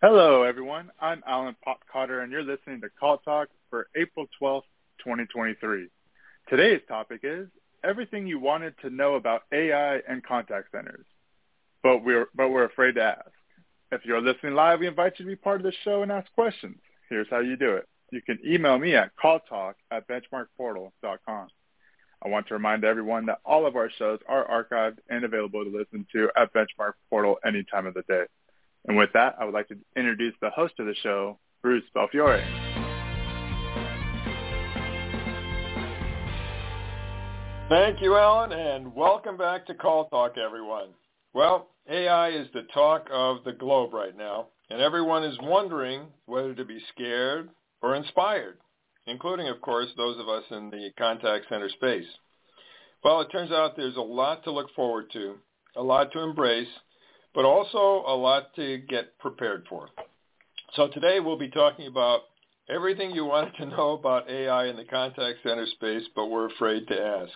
Hello, everyone. I'm Alan Potcotter, and you're listening to Call Talk for April 12th, 2023. Today's topic is everything you wanted to know about AI and contact centers, but we're, but we're afraid to ask. If you're listening live, we invite you to be part of the show and ask questions. Here's how you do it. You can email me at calltalk at benchmarkportal.com. I want to remind everyone that all of our shows are archived and available to listen to at Benchmark Portal any time of the day. And with that, I would like to introduce the host of the show, Bruce Belfiore. Thank you, Alan, and welcome back to Call Talk, everyone. Well, AI is the talk of the globe right now, and everyone is wondering whether to be scared or inspired, including, of course, those of us in the contact center space. Well, it turns out there's a lot to look forward to, a lot to embrace, but also a lot to get prepared for. So today we'll be talking about everything you wanted to know about AI in the contact center space, but were afraid to ask.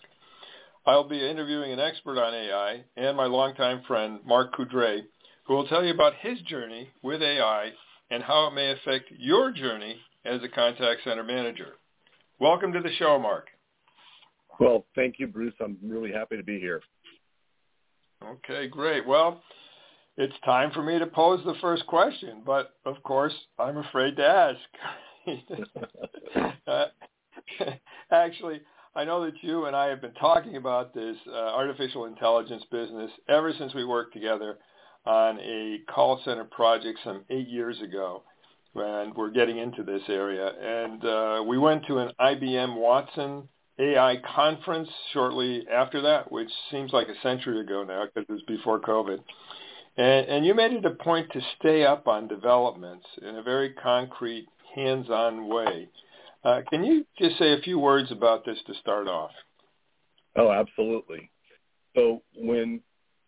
I'll be interviewing an expert on AI and my longtime friend, Mark Coudray, who will tell you about his journey with AI and how it may affect your journey as a contact center manager. Welcome to the show, Mark. Well, thank you, Bruce. I'm really happy to be here. Okay, great. Well, it's time for me to pose the first question, but of course, I'm afraid to ask. uh, actually, I know that you and I have been talking about this uh, artificial intelligence business ever since we worked together on a call center project some eight years ago, and we're getting into this area. And uh, we went to an IBM Watson AI conference shortly after that, which seems like a century ago now because it was before COVID. And, and you made it a point to stay up on developments in a very concrete, hands-on way. Uh, can you just say a few words about this to start off? Oh, absolutely. So when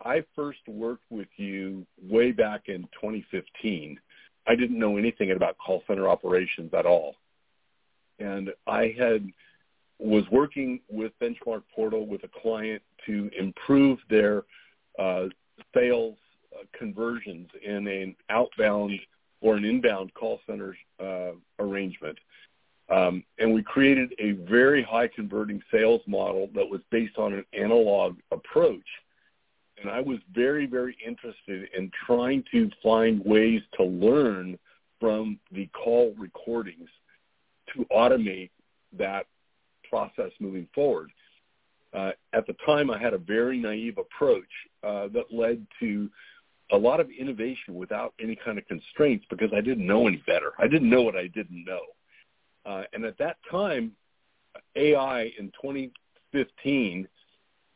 I first worked with you way back in 2015, I didn't know anything about call center operations at all. And I had was working with Benchmark Portal with a client to improve their uh, sales conversions in an outbound or an inbound call center uh, arrangement. Um, and we created a very high converting sales model that was based on an analog approach. And I was very, very interested in trying to find ways to learn from the call recordings to automate that process moving forward. Uh, at the time, I had a very naive approach uh, that led to a lot of innovation without any kind of constraints because I didn't know any better. I didn't know what I didn't know. Uh, and at that time, AI in 2015,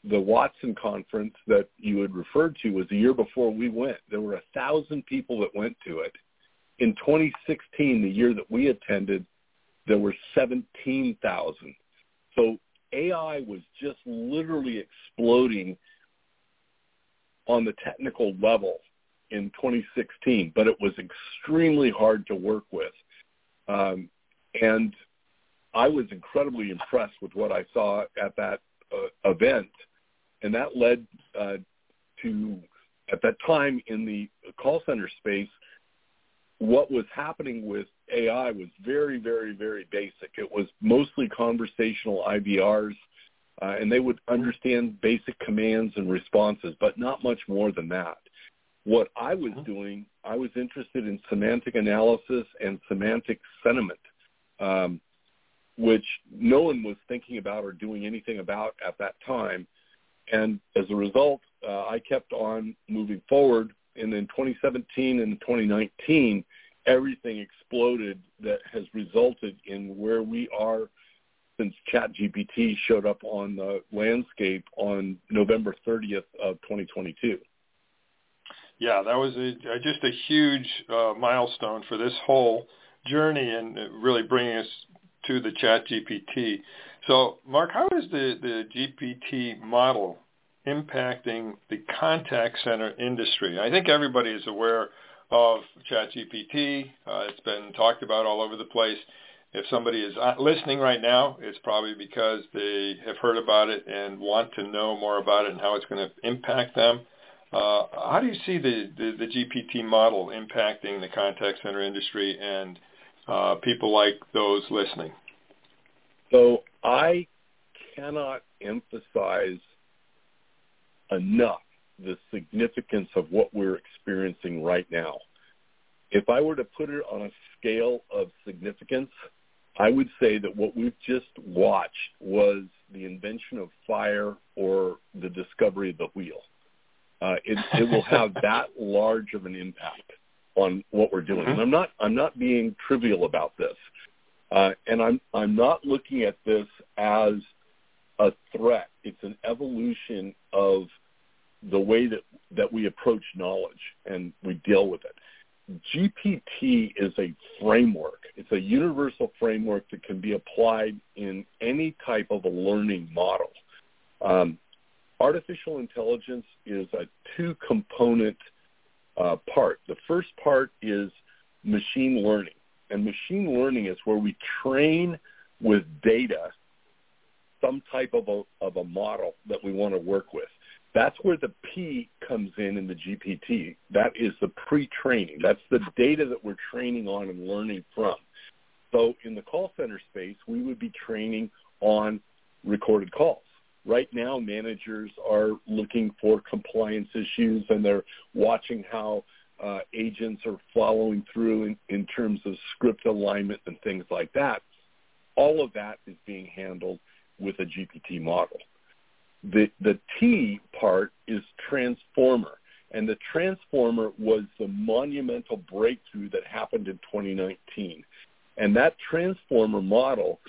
the Watson conference that you had referred to was the year before we went. There were a thousand people that went to it. In 2016, the year that we attended, there were 17,000. So AI was just literally exploding on the technical level in 2016, but it was extremely hard to work with. Um, and I was incredibly impressed with what I saw at that uh, event. And that led uh, to, at that time in the call center space, what was happening with AI was very, very, very basic. It was mostly conversational IVRs uh, and they would understand basic commands and responses, but not much more than that. What I was uh-huh. doing, I was interested in semantic analysis and semantic sentiment, um, which no one was thinking about or doing anything about at that time. And as a result, uh, I kept on moving forward. And in 2017 and 2019, everything exploded that has resulted in where we are since ChatGPT showed up on the landscape on November 30th of 2022. Yeah, that was a, just a huge uh, milestone for this whole journey and really bringing us to the ChatGPT. So, Mark, how is the, the GPT model impacting the contact center industry? I think everybody is aware of ChatGPT. Uh, it's been talked about all over the place if somebody is uh, listening right now, it's probably because they have heard about it and want to know more about it and how it's going to impact them. Uh, how do you see the, the, the, GPT model impacting the contact center industry and uh, people like those listening? So I cannot emphasize enough the significance of what we're experiencing right now. If I were to put it on a scale of significance, I would say that what we've just watched was the invention of fire or the discovery of the wheel. Uh, it, it will have that large of an impact on what we're doing. And I'm not I'm not being trivial about this, uh, and I'm I'm not looking at this as a threat. It's an evolution of the way that that we approach knowledge and we deal with it. GPT is a framework. It's a universal framework that can be applied in any type of a learning model. Um, artificial intelligence is a two-component uh, part. The first part is machine learning, and machine learning is where we train with data some type of a, of a model that we want to work with. That's where the P comes in in the GPT. That is the pre-training. That's the data that we're training on and learning from. So in the call center space, we would be training on recorded calls. Right now, managers are looking for compliance issues and they're watching how uh, agents are following through in, in terms of script alignment and things like that. All of that is being handled with a GPT model. The, the T part is transformer. And the transformer was the monumental breakthrough that happened in 2019. And that transformer model,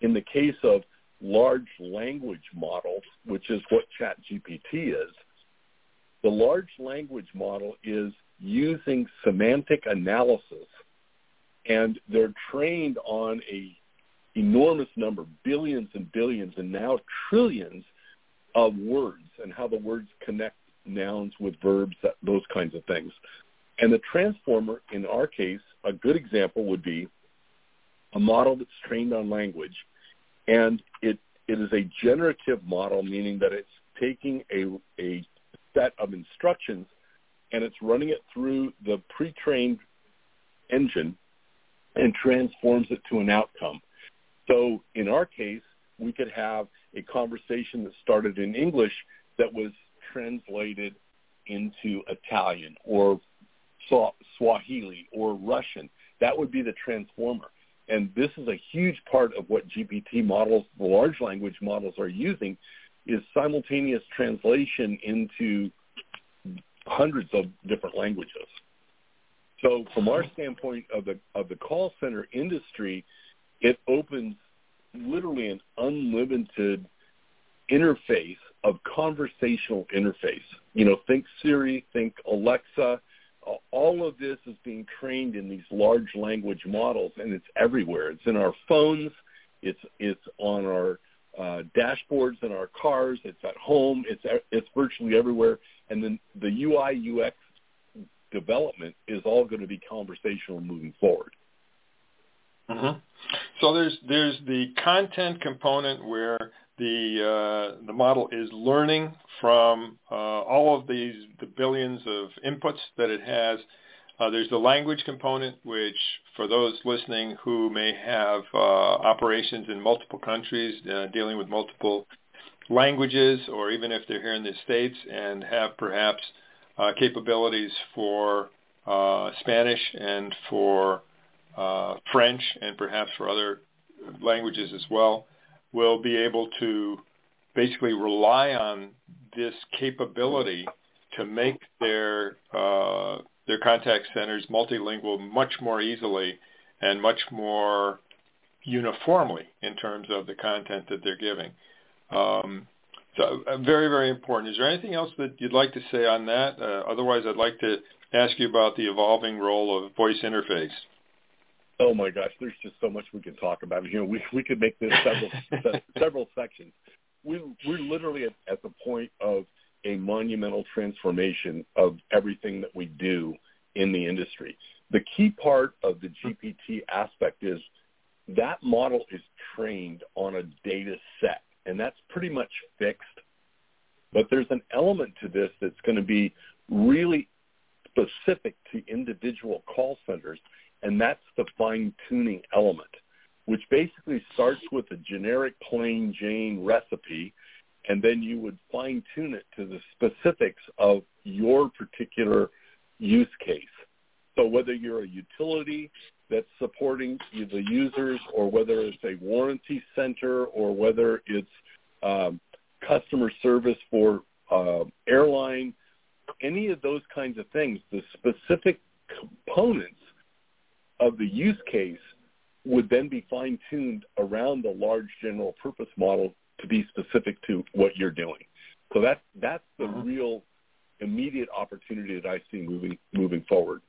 in the case of large language models, which is what ChatGPT is, the large language model is using semantic analysis and they're trained on a enormous number, billions and billions and now trillions of words and how the words connect nouns with verbs, that, those kinds of things. And the transformer, in our case, a good example would be a model that's trained on language and it it is a generative model, meaning that it's taking a a set of instructions and it's running it through the pre-trained engine and transforms it to an outcome. So in our case, we could have a conversation that started in English that was translated into Italian or Swahili or Russian. That would be the transformer. And this is a huge part of what GPT models, the large language models are using, is simultaneous translation into hundreds of different languages. So from our standpoint of the of the call center industry, it opens literally an unlimited interface of conversational interface. You know, think Siri, think Alexa, all of this is being trained in these large language models, and it's everywhere. It's in our phones. It's it's on our uh, dashboards in our cars. It's at home. It's it's virtually everywhere. And then the UI UX development is all going to be conversational moving forward. Mm-hmm. So there's there's the content component where the uh, the model is learning from uh, all of these the billions of inputs that it has. Uh, there's the language component, which for those listening who may have uh, operations in multiple countries, uh, dealing with multiple languages, or even if they're here in the states and have perhaps uh, capabilities for Spanish and for French and perhaps for other languages as well will be able to basically rely on this capability to make their uh, their contact centers multilingual much more easily and much more uniformly in terms of the content that they're giving. Um, so uh, very, very important. Is there anything else that you'd like to say on that? Uh, otherwise, I'd like to ask you about the evolving role of voice interface. Oh my gosh, there's just so much we can talk about. You know, we we could make this several several sections. We we're literally at, at the point of a monumental transformation of everything that we do in the industry. The key part of the GPT aspect is that model is trained on a data set, and that's pretty much fixed. But there's an element to this that's going to be really specific to individual call centers, and that's the fine-tuning element, which basically starts with a generic plain Jane recipe, and then you would fine-tune it to the specifics of your particular use case. So whether you're a utility that's supporting the users or whether it's a warranty center or whether it's um, customer service for uh, airline, any of those kinds of things, the specific components of the use case would then be fine-tuned around the large general purpose model to be specific to what you're doing. So that's that's the mm-hmm. real immediate opportunity that I see moving moving forward.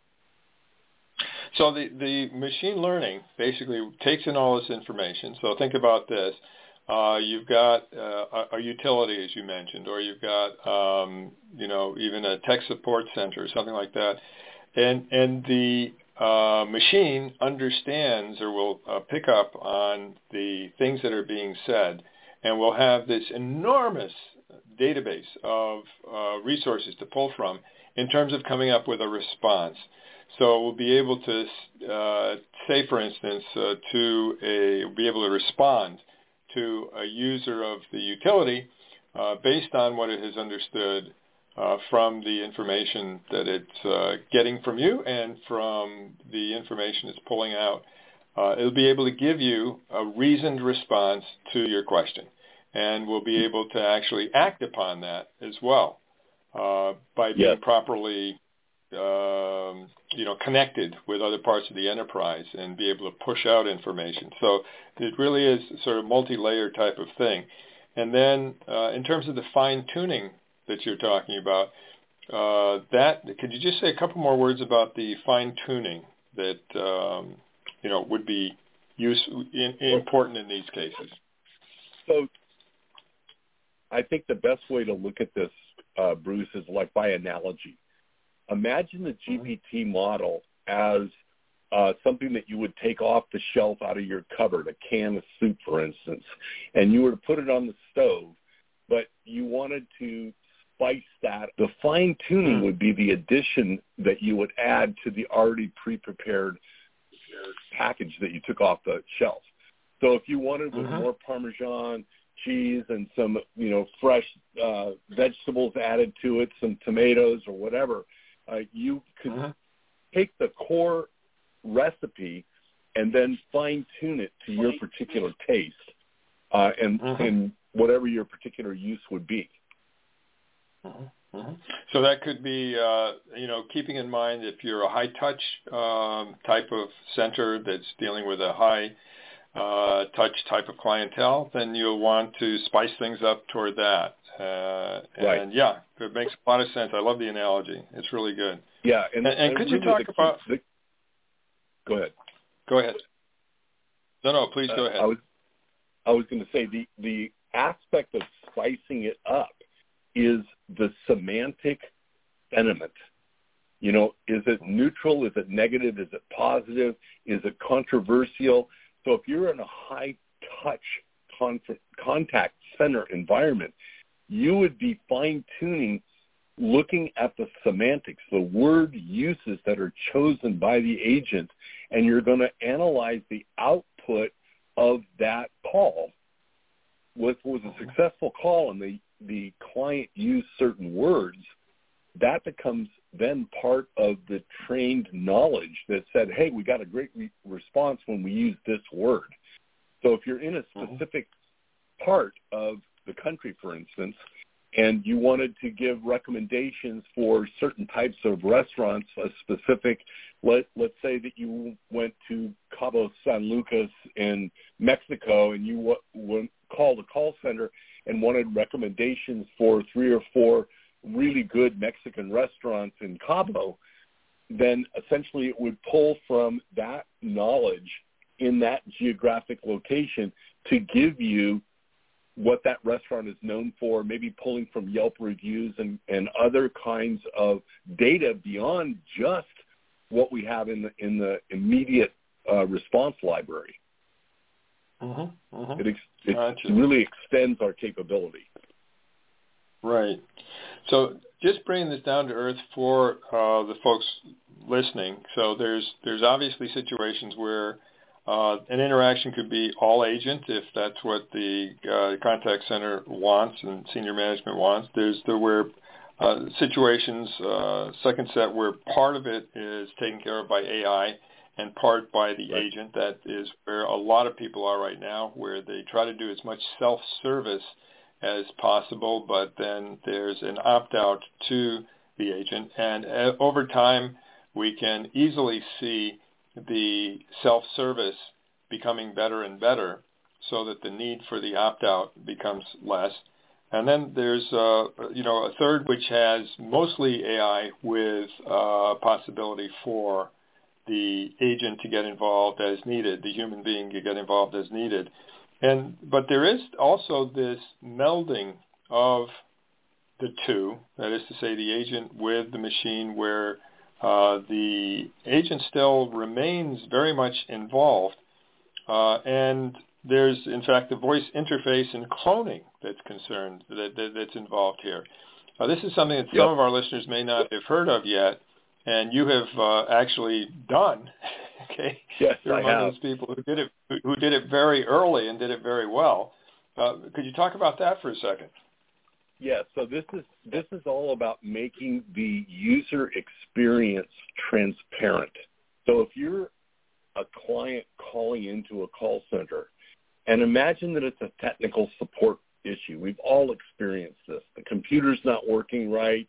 So the, the machine learning basically takes in all this information. So think about this. Uh, you've got uh, a utility, as you mentioned, or you've got, um, you know, even a tech support center or something like that. And, and the uh, machine understands or will uh, pick up on the things that are being said and will have this enormous database of uh, resources to pull from in terms of coming up with a response. So we'll be able to uh, say, for instance, uh, to a be able to respond to a user of the utility uh, based on what it has understood uh, from the information that it's uh, getting from you and from the information it's pulling out. Uh, it'll be able to give you a reasoned response to your question, and we'll be able to actually act upon that as well by being yes. properly um, you know, connected with other parts of the enterprise and be able to push out information. So it really is sort of multi-layer type of thing. And then uh, in terms of the fine-tuning that you're talking about, uh, that could you just say a couple more words about the fine-tuning that um, you know would be use, in, important in these cases? So I think the best way to look at this, uh, Bruce, is like by analogy imagine the mm-hmm. GPT model as uh, something that you would take off the shelf out of your cupboard, a can of soup, for instance, and you were to put it on the stove, but you wanted to spice that. The fine tuning mm. would be the addition that you would add to the already pre-prepared package that you took off the shelf. So if you wanted with mm-hmm. more Parmesan, cheese, and some you know fresh uh, vegetables added to it, some tomatoes or whatever, uh, you could uh-huh. take the core recipe and then fine tune it to your particular taste uh, and uh-huh. and whatever your particular use would be. So that could be, uh, you know, keeping in mind if you're a high touch um, type of center that's dealing with a high uh, touch type of clientele, then you'll want to spice things up toward that. Uh, and right. yeah, it makes a lot of sense. I love the analogy. It's really good. Yeah, and, and, and could you talk the, about? The, go ahead. Go ahead. No, no, please go uh, ahead. I was, I was going to say the the aspect of spicing it up is the semantic sentiment. You know, is it neutral? Is it negative? Is it positive? Is it controversial? So if you're in a high touch contact center environment, you would be fine tuning looking at the semantics, the word uses that are chosen by the agent, and you're going to analyze the output of that call. What was a successful call and the, the client used certain words, that becomes then part of the trained knowledge that said, hey, we got a great re- response when we use this word. So if you're in a mm-hmm. specific part of the country, for instance, and you wanted to give recommendations for certain types of restaurants, a specific, let, let's say that you went to Cabo San Lucas in Mexico and you w- w- called a call center and wanted recommendations for three or four really good Mexican restaurants in Cabo, then essentially it would pull from that knowledge in that geographic location to give you what that restaurant is known for, maybe pulling from Yelp reviews and, and other kinds of data beyond just what we have in the in the immediate uh, response library. Mm-hmm, mm-hmm. It, ex- it really extends our capability. Right. So just bringing this down to earth for uh, the folks listening. So there's there's obviously situations where uh, an interaction could be all agent if that's what the uh, contact center wants and senior management wants. There's the where uh, situations, uh, second set, where part of it is taken care of by AI and part by the right. agent. That is where a lot of people are right now, where they try to do as much self-service as possible, but then there's an opt-out to the agent. And uh, over time, we can easily see the self-service becoming better and better so that the need for the opt-out becomes less. And then there's, uh, you know, a third which has mostly AI with uh, possibility for the agent to get involved as needed, the human being to get involved as needed. And but there is also this melding of the two, that is to say, the agent with the machine, where uh, the agent still remains very much involved, uh, and there's in fact the voice interface and cloning that's concerned that, that that's involved here. Uh, this is something that some yep. of our listeners may not have heard of yet, and you have uh, actually done. okay, yes, you're I among have. those people who did it who did it very early and did it very well. Uh, could you talk about that for a second? Yeah, so this is this is all about making the user experience transparent. So if you're a client calling into a call center and imagine that it's a technical support issue. We've all experienced this. The computer's not working right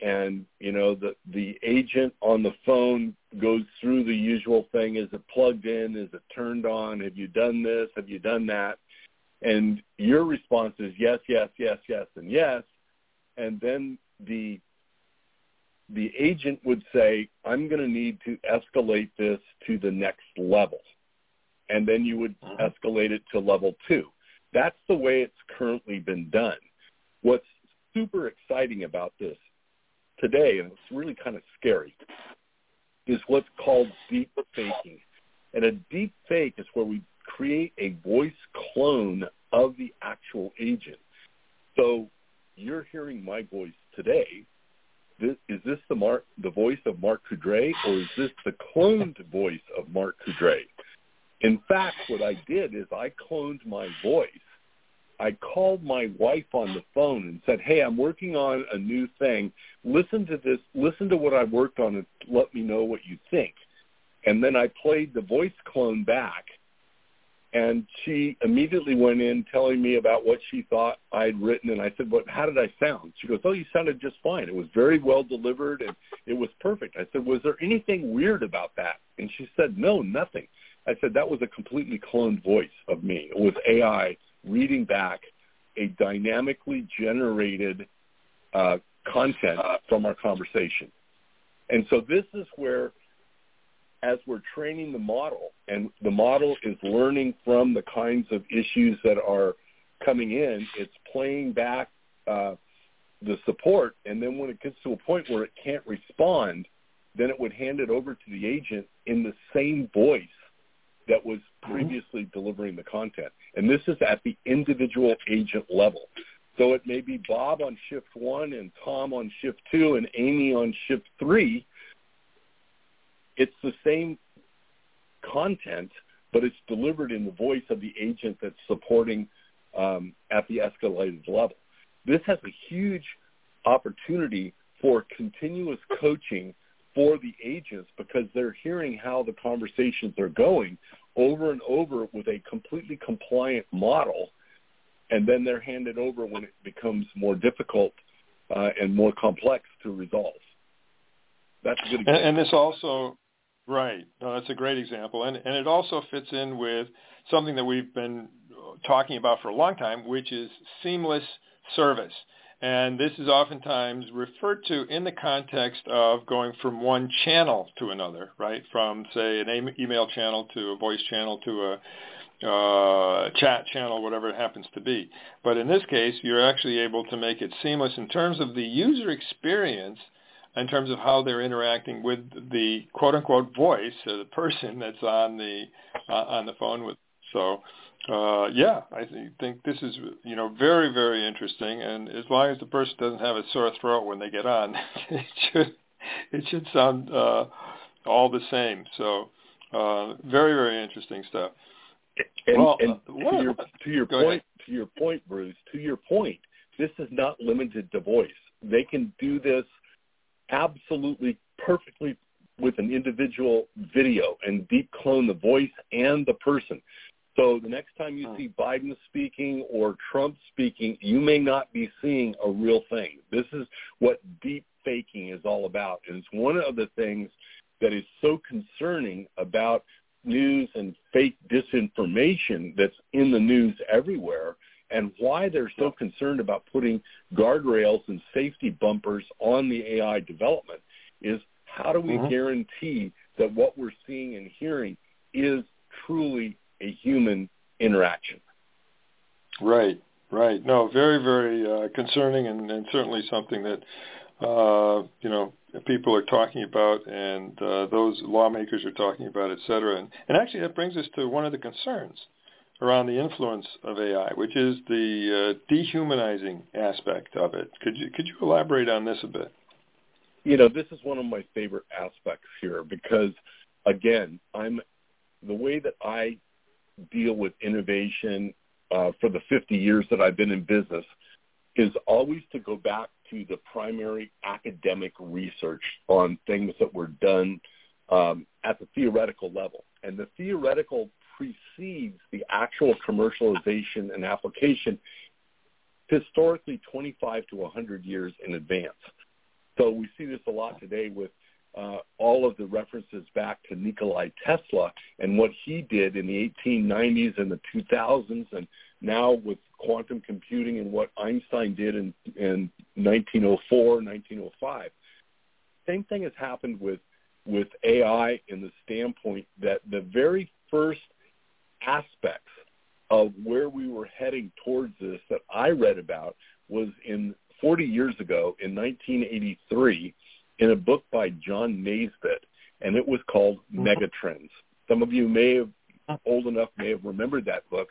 and you know the the agent on the phone goes through the usual thing is it plugged in is it turned on have you done this have you done that and your response is yes yes yes yes and yes and then the the agent would say i'm going to need to escalate this to the next level and then you would mm-hmm. escalate it to level 2 that's the way it's currently been done what's super exciting about this today, and it's really kind of scary, is what's called deep faking. And a deep fake is where we create a voice clone of the actual agent. So you're hearing my voice today. This, is this the Mark, the voice of Mark Coudray, or is this the cloned voice of Mark Coudray? In fact, what I did is I cloned my voice I called my wife on the phone and said, "Hey, I'm working on a new thing. Listen to this. Listen to what I worked on and let me know what you think." And then I played the voice clone back, and she immediately went in telling me about what she thought I'd written. And I said, "What? How did I sound?" She goes, "Oh, you sounded just fine. It was very well delivered, and it was perfect." I said, "Was there anything weird about that?" And she said, "No, nothing." I said, "That was a completely cloned voice of me. It was AI." reading back a dynamically generated uh, content from our conversation. And so this is where, as we're training the model, and the model is learning from the kinds of issues that are coming in, it's playing back uh, the support, and then when it gets to a point where it can't respond, then it would hand it over to the agent in the same voice that was mm-hmm. previously mm-hmm. delivering the content. And this is at the individual agent level. So it may be Bob on shift one and Tom on shift two and Amy on shift three. It's the same content, but it's delivered in the voice of the agent that's supporting um, at the escalated level. This has a huge opportunity for continuous coaching for the agents because they're hearing how the conversations are going over and over with a completely compliant model, and then they're handed over when it becomes more difficult uh, and more complex to resolve. That's a good example. And, and this also, right? No, that's a great example, and and it also fits in with something that we've been talking about for a long time, which is seamless service. And this is oftentimes referred to in the context of going from one channel to another, right? From, say, an email channel to a voice channel to a uh, chat channel, whatever it happens to be. But in this case, you're actually able to make it seamless in terms of the user experience, in terms of how they're interacting with the quote-unquote voice, or the person that's on the uh, on the phone with. So uh, yeah, I th- think this is you know very very interesting, and as long as the person doesn't have a sore throat when they get on, it should it should sound uh, all the same. So uh, very very interesting stuff. And, well, and uh, to, your, to your point, ahead. to your point, Bruce, to your point, this is not limited to voice. They can do this absolutely perfectly with an individual video and deep clone the voice and the person. So the next time you see Biden speaking or Trump speaking, you may not be seeing a real thing. This is what deep faking is all about. And it's one of the things that is so concerning about news and fake disinformation that's in the news everywhere and why they're so concerned about putting guardrails and safety bumpers on the AI development is how do we mm-hmm. guarantee that what we're seeing and hearing is truly a human interaction? Right, right. No, very, very uh, concerning and, and certainly something that, uh, you know, people are talking about and uh, those lawmakers are talking about, et cetera. And, and actually that brings us to one of the concerns around the influence of AI, which is the uh, dehumanizing aspect of it. Could you could you elaborate on this a bit? You know, this is one of my favorite aspects here because, again, I'm the way that I deal with innovation uh, for the 50 years that I've been in business is always to go back to the primary academic research on things that were done um, at the theoretical level. And the theoretical precedes the actual commercialization and application historically 25 to 100 years in advance. So we see this a lot today with uh, all of the references back to Nikolai Tesla and what he did in the 1890s and the 2000s, and now with quantum computing and what Einstein did in, in 1904, 1905. Same thing has happened with with AI in the standpoint that the very first aspects of where we were heading towards this that I read about was in 40 years ago in 1983 in a book by John Naisbitt, and it was called mm-hmm. Megatrends. Some of you may have, old enough, may have remembered that book.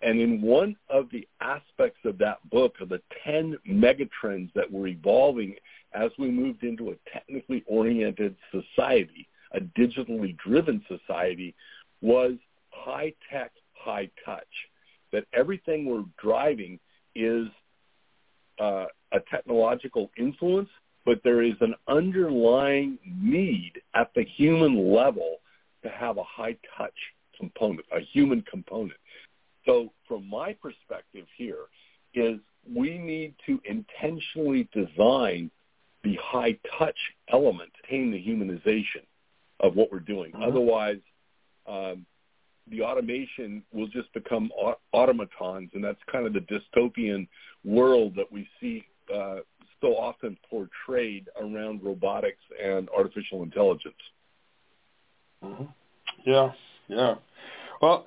And in one of the aspects of that book, of the 10 megatrends that were evolving as we moved into a technically oriented society, a digitally driven society, was high tech, high touch. That everything we're driving is uh, a technological influence but there is an underlying need at the human level to have a high touch component, a human component. So from my perspective here is we need to intentionally design the high touch element to attain the humanization of what we're doing. Mm-hmm. Otherwise, um, the automation will just become automatons, and that's kind of the dystopian world that we see uh, so often portrayed around robotics and artificial intelligence. Mm-hmm. Yeah, yeah. Well,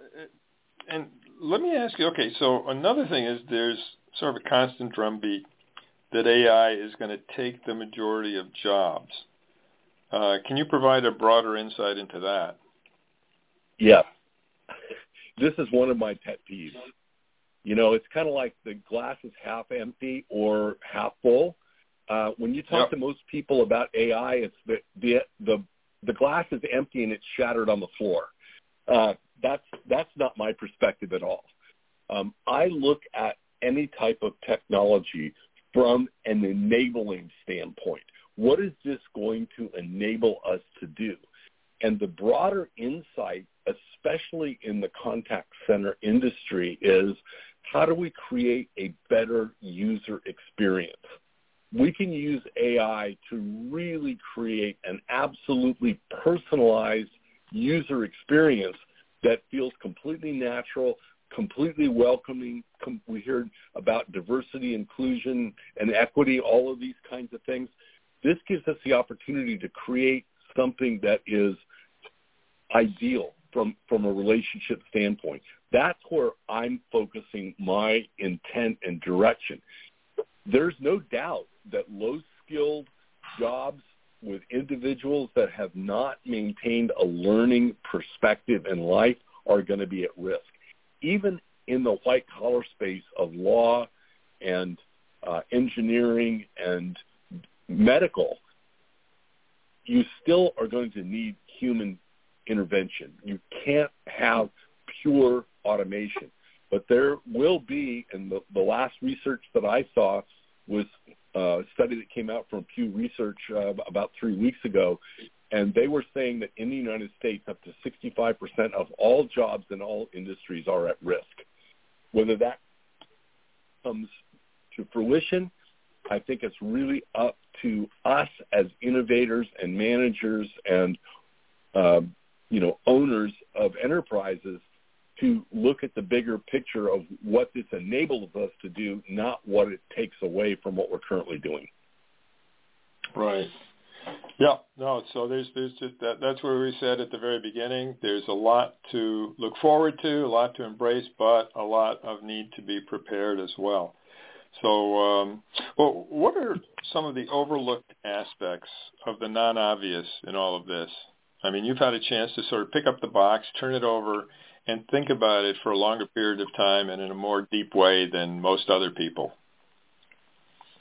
and let me ask you. Okay, so another thing is there's sort of a constant drumbeat that AI is going to take the majority of jobs. Uh, can you provide a broader insight into that? Yeah. This is one of my pet peeves. You know, it's kind of like the glass is half empty or half full. Uh, when you talk yep. to most people about AI, it's the, the the the glass is empty and it's shattered on the floor. Uh, that's that's not my perspective at all. Um, I look at any type of technology from an enabling standpoint. What is this going to enable us to do? And the broader insight, especially in the contact center industry, is how do we create a better user experience? we can use AI to really create an absolutely personalized user experience that feels completely natural, completely welcoming. We heard about diversity, inclusion, and equity, all of these kinds of things. This gives us the opportunity to create something that is ideal from, from a relationship standpoint. That's where I'm focusing my intent and direction. There's no doubt that low-skilled jobs with individuals that have not maintained a learning perspective in life are going to be at risk. Even in the white collar space of law and uh, engineering and medical, you still are going to need human intervention. You can't have pure automation. But there will be, and the, the last research that I saw was a study that came out from Pew Research uh, about three weeks ago, and they were saying that in the United States, up to 65% of all jobs in all industries are at risk. Whether that comes to fruition, I think it's really up to us as innovators and managers and um, you know owners of enterprises to look at the bigger picture of what this enables us to do, not what it takes away from what we're currently doing. Right. Yeah, no, so there's there's just that that's where we said at the very beginning, there's a lot to look forward to, a lot to embrace, but a lot of need to be prepared as well. So, um, well, what are some of the overlooked aspects of the non-obvious in all of this? I mean, you've had a chance to sort of pick up the box, turn it over, and think about it for a longer period of time and in a more deep way than most other people.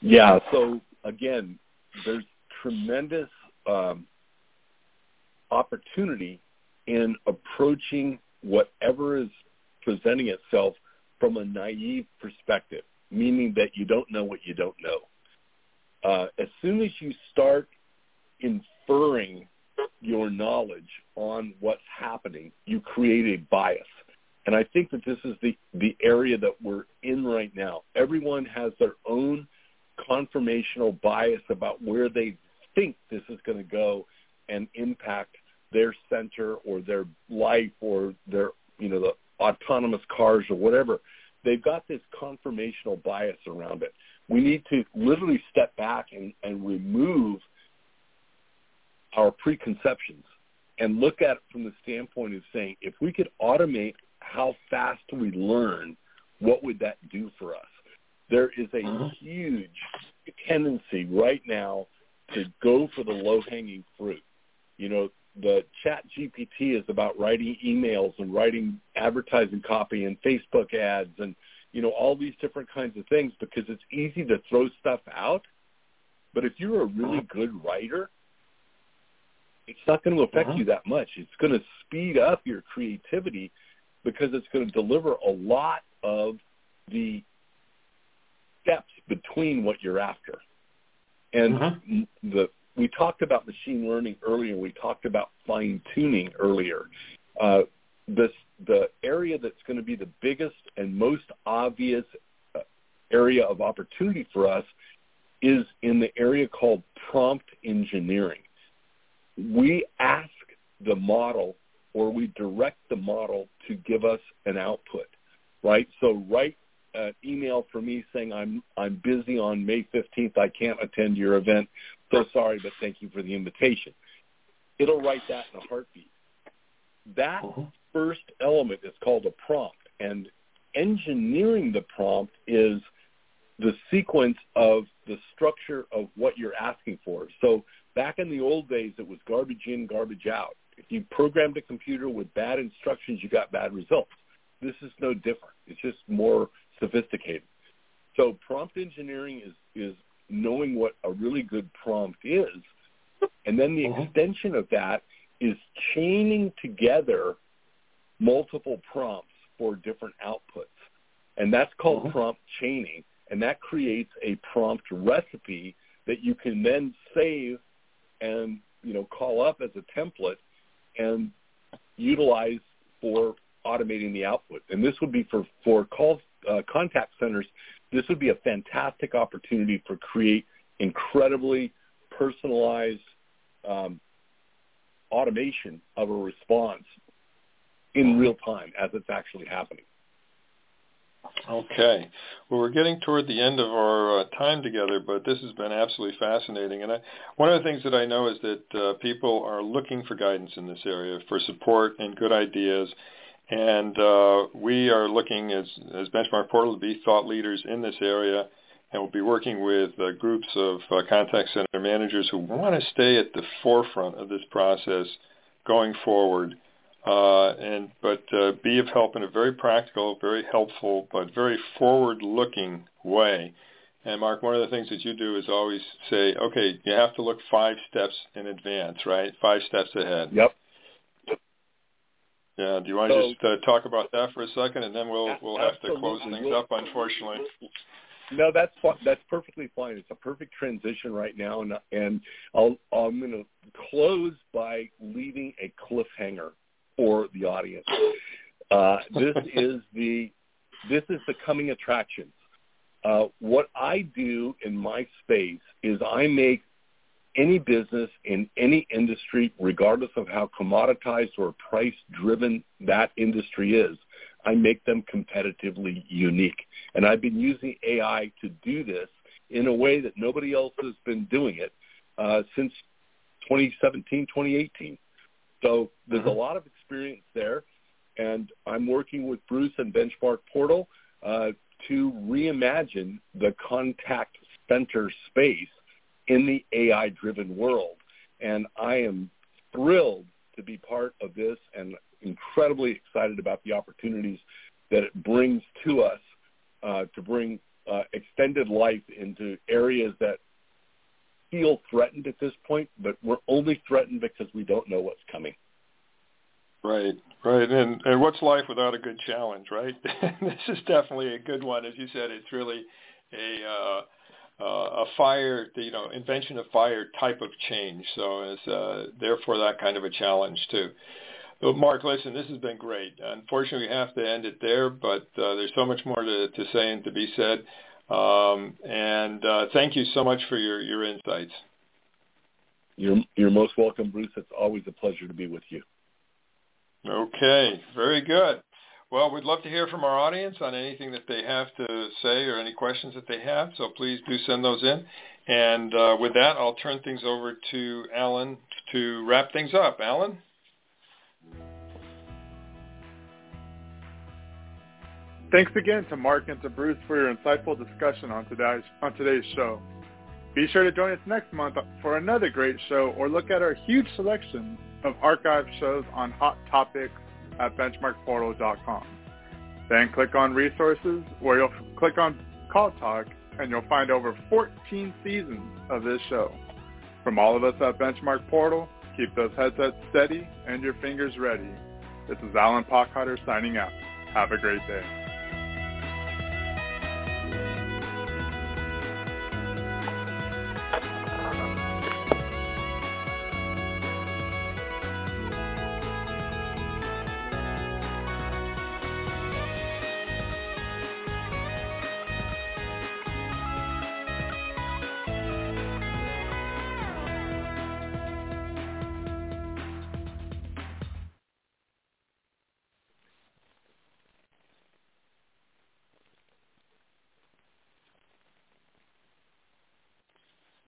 Yeah. So again, there's tremendous um, opportunity in approaching whatever is presenting itself from a naive perspective, meaning that you don't know what you don't know. Uh, as soon as you start inferring your knowledge on what's happening, you create a bias. And I think that this is the, the area that we're in right now. Everyone has their own confirmational bias about where they think this is going to go and impact their center or their life or their, you know, the autonomous cars or whatever. They've got this confirmational bias around it. We need to literally step back and, and remove – our preconceptions and look at it from the standpoint of saying, if we could automate how fast we learn, what would that do for us? There is a uh-huh. huge tendency right now to go for the low-hanging fruit. You know, the chat GPT is about writing emails and writing advertising copy and Facebook ads and, you know, all these different kinds of things because it's easy to throw stuff out. But if you're a really uh-huh. good writer, it's not going to affect uh-huh. you that much. It's going to speed up your creativity because it's going to deliver a lot of the steps between what you're after. And uh-huh. the we talked about machine learning earlier. We talked about fine tuning earlier. Uh, this the area that's going to be the biggest and most obvious uh, area of opportunity for us is in the area called prompt engineering we ask the model or we direct the model to give us an output, right? So write an email for me saying I'm I'm busy on May 15th. I can't attend your event. So sorry, but thank you for the invitation. It'll write that in a heartbeat. That uh-huh. first element is called a prompt, and engineering the prompt is the sequence of the structure of what you're asking for. So Back in the old days, it was garbage in, garbage out. If you programmed a computer with bad instructions, you got bad results. This is no different. It's just more sophisticated. So prompt engineering is, is knowing what a really good prompt is. And then the uh-huh. extension of that is chaining together multiple prompts for different outputs. And that's called uh-huh. prompt chaining. And that creates a prompt recipe that you can then save and you know call up as a template and utilize for automating the output. And this would be for for call uh, contact centers. This would be a fantastic opportunity for create incredibly personalized um, automation of a response in real time as it's actually happening. Okay. Well, we're getting toward the end of our uh, time together, but this has been absolutely fascinating. And I, one of the things that I know is that uh, people are looking for guidance in this area, for support and good ideas. And uh, we are looking as, as Benchmark Portal to be thought leaders in this area. And we'll be working with uh, groups of uh, contact center managers who want to stay at the forefront of this process going forward uh, and but uh, be of help in a very practical, very helpful, but very forward-looking way. And Mark, one of the things that you do is always say, okay, you have to look five steps in advance, right? Five steps ahead. Yep. Yeah. Do you want to just uh, talk about that for a second, and then we'll we'll have to close things we'll, up, unfortunately. No, that's that's perfectly fine. It's a perfect transition right now, and and I'll I'm going to close by leaving a cliffhanger for the audience. Uh, this is the this is the coming attractions. Uh, what I do in my space is I make any business in any industry, regardless of how commoditized or price driven that industry is, I make them competitively unique. And I've been using AI to do this in a way that nobody else has been doing it uh, since 2017, 2018. So there's mm-hmm. a lot of experience there. And I'm working with Bruce and Benchmark Portal uh, to reimagine the contact center space in the AI-driven world. And I am thrilled to be part of this and incredibly excited about the opportunities that it brings to us uh, to bring uh, extended life into areas that feel threatened at this point, but we're only threatened because we don't know what's coming. Right, right, and and what's life without a good challenge, right? this is definitely a good one, as you said. It's really a uh, uh, a fire, you know, invention of fire type of change. So it's uh, therefore that kind of a challenge too. But Mark, listen, this has been great. Unfortunately, we have to end it there, but uh, there's so much more to, to say and to be said. Um, and uh, thank you so much for your, your insights. You're, you're most welcome, Bruce. It's always a pleasure to be with you. Okay, very good. Well, we'd love to hear from our audience on anything that they have to say or any questions that they have, so please do send those in. And uh, with that, I'll turn things over to Alan to wrap things up. Alan? Thanks again to Mark and to Bruce for your insightful discussion on today's, on today's show. Be sure to join us next month for another great show or look at our huge selection of archived shows on hot topics at benchmarkportal.com. Then click on resources where you'll click on Call Talk and you'll find over 14 seasons of this show. From all of us at Benchmark Portal, keep those headsets steady and your fingers ready. This is Alan Pockhotter signing out. Have a great day.